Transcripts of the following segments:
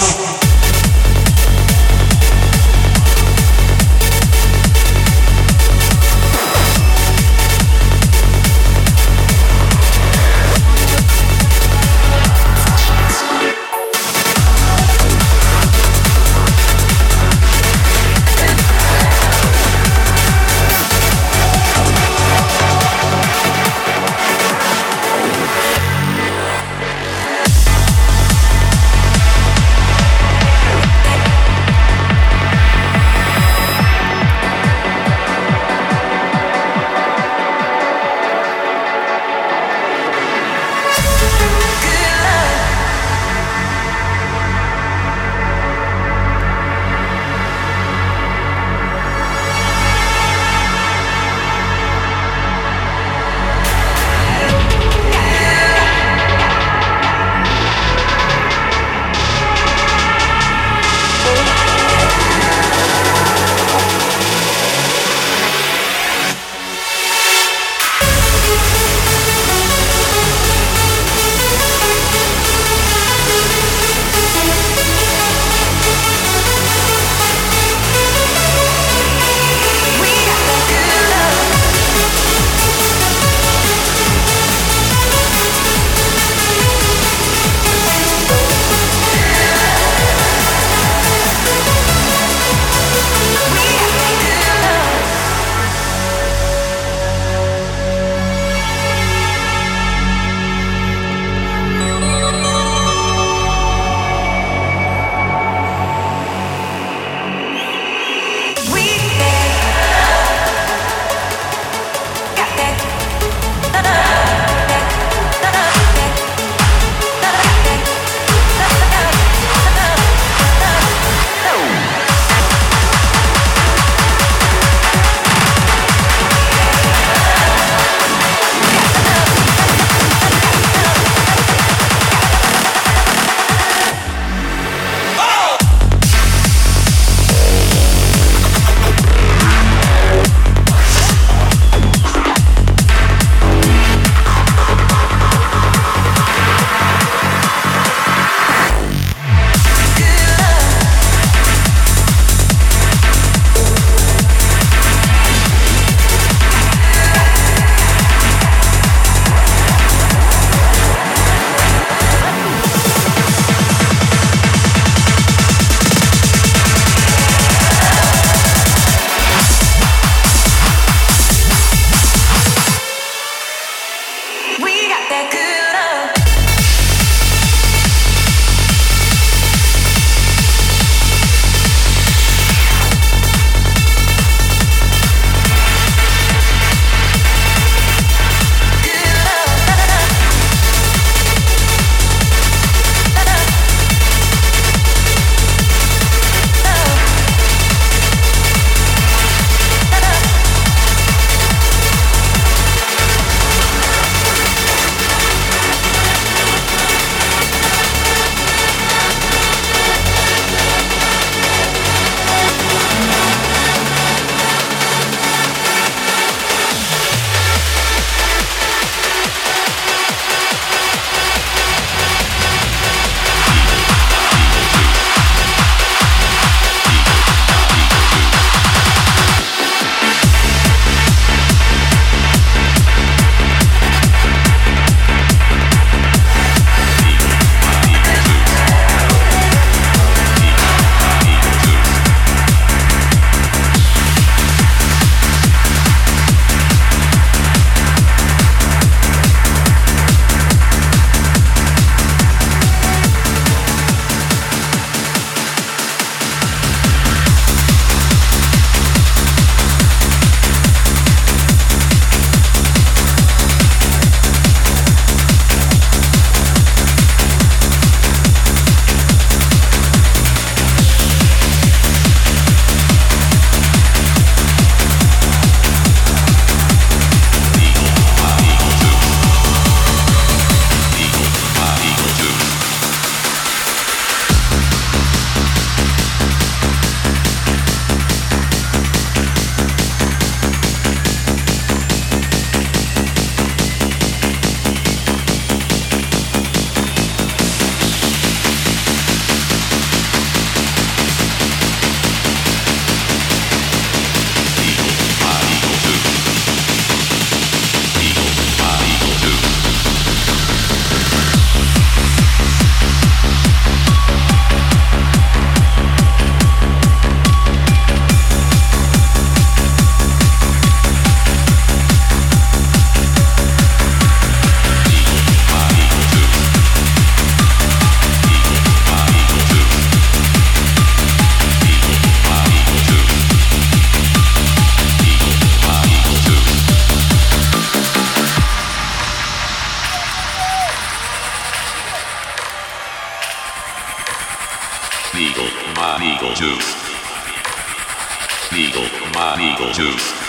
Yes! Legal, my legal juice. Legal, my legal juice.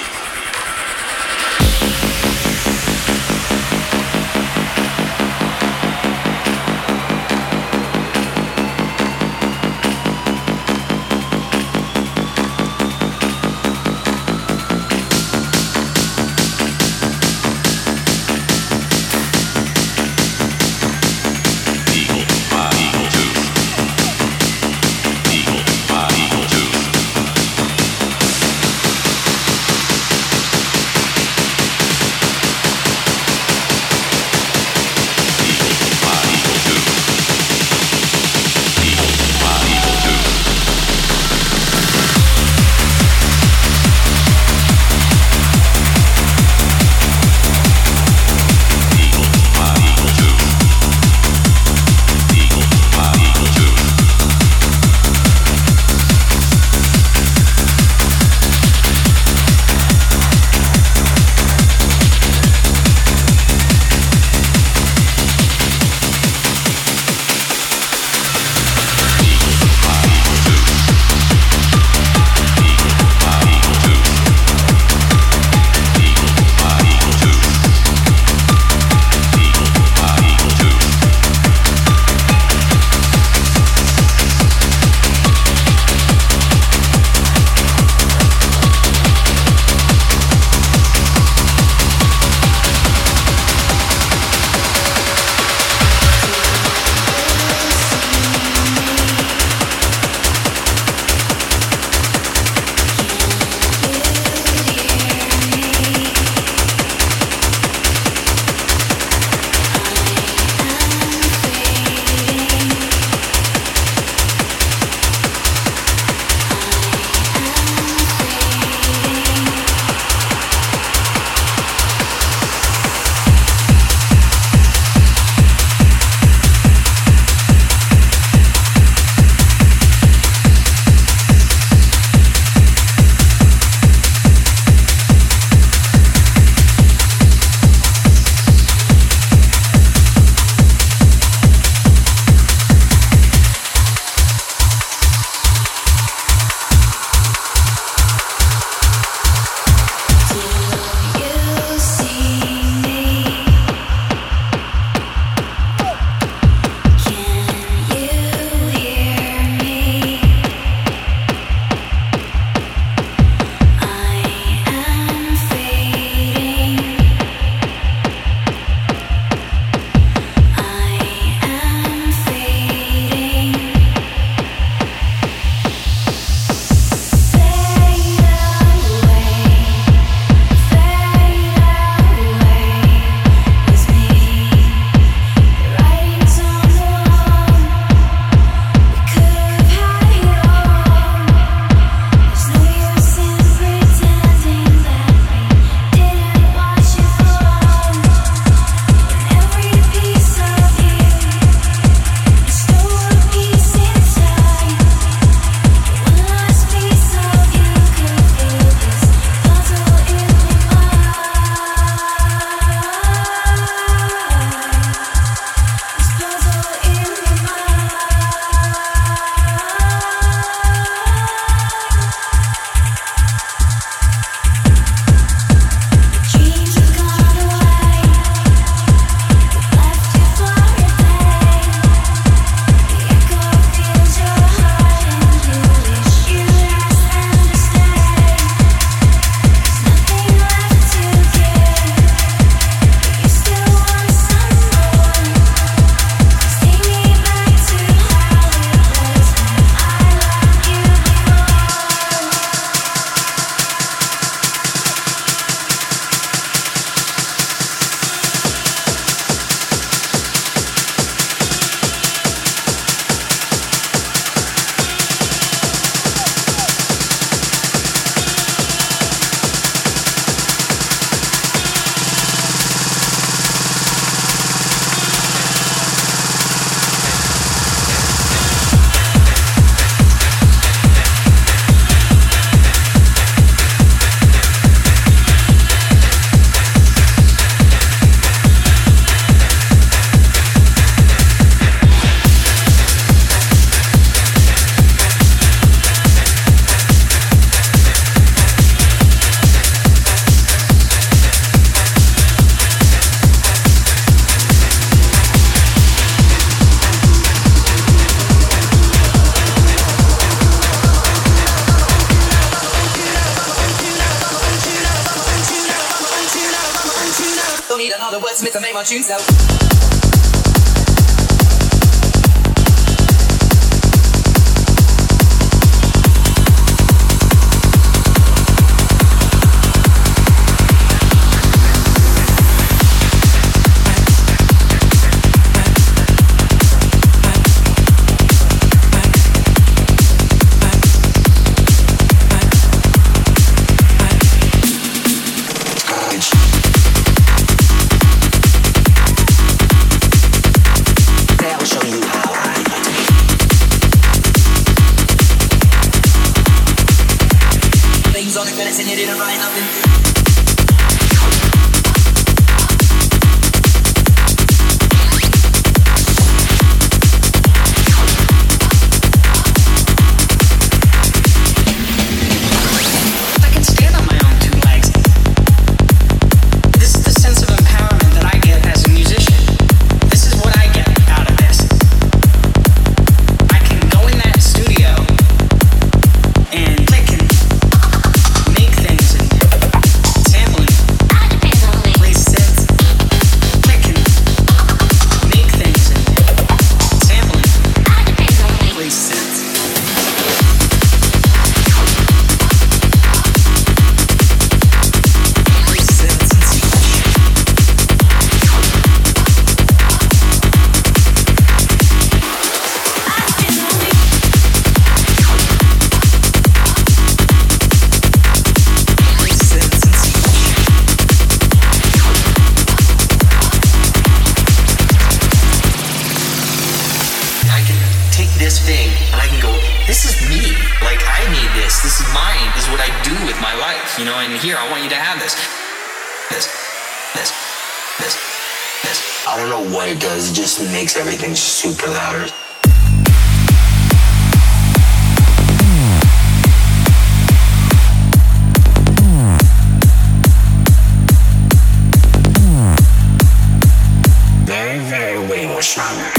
Shana.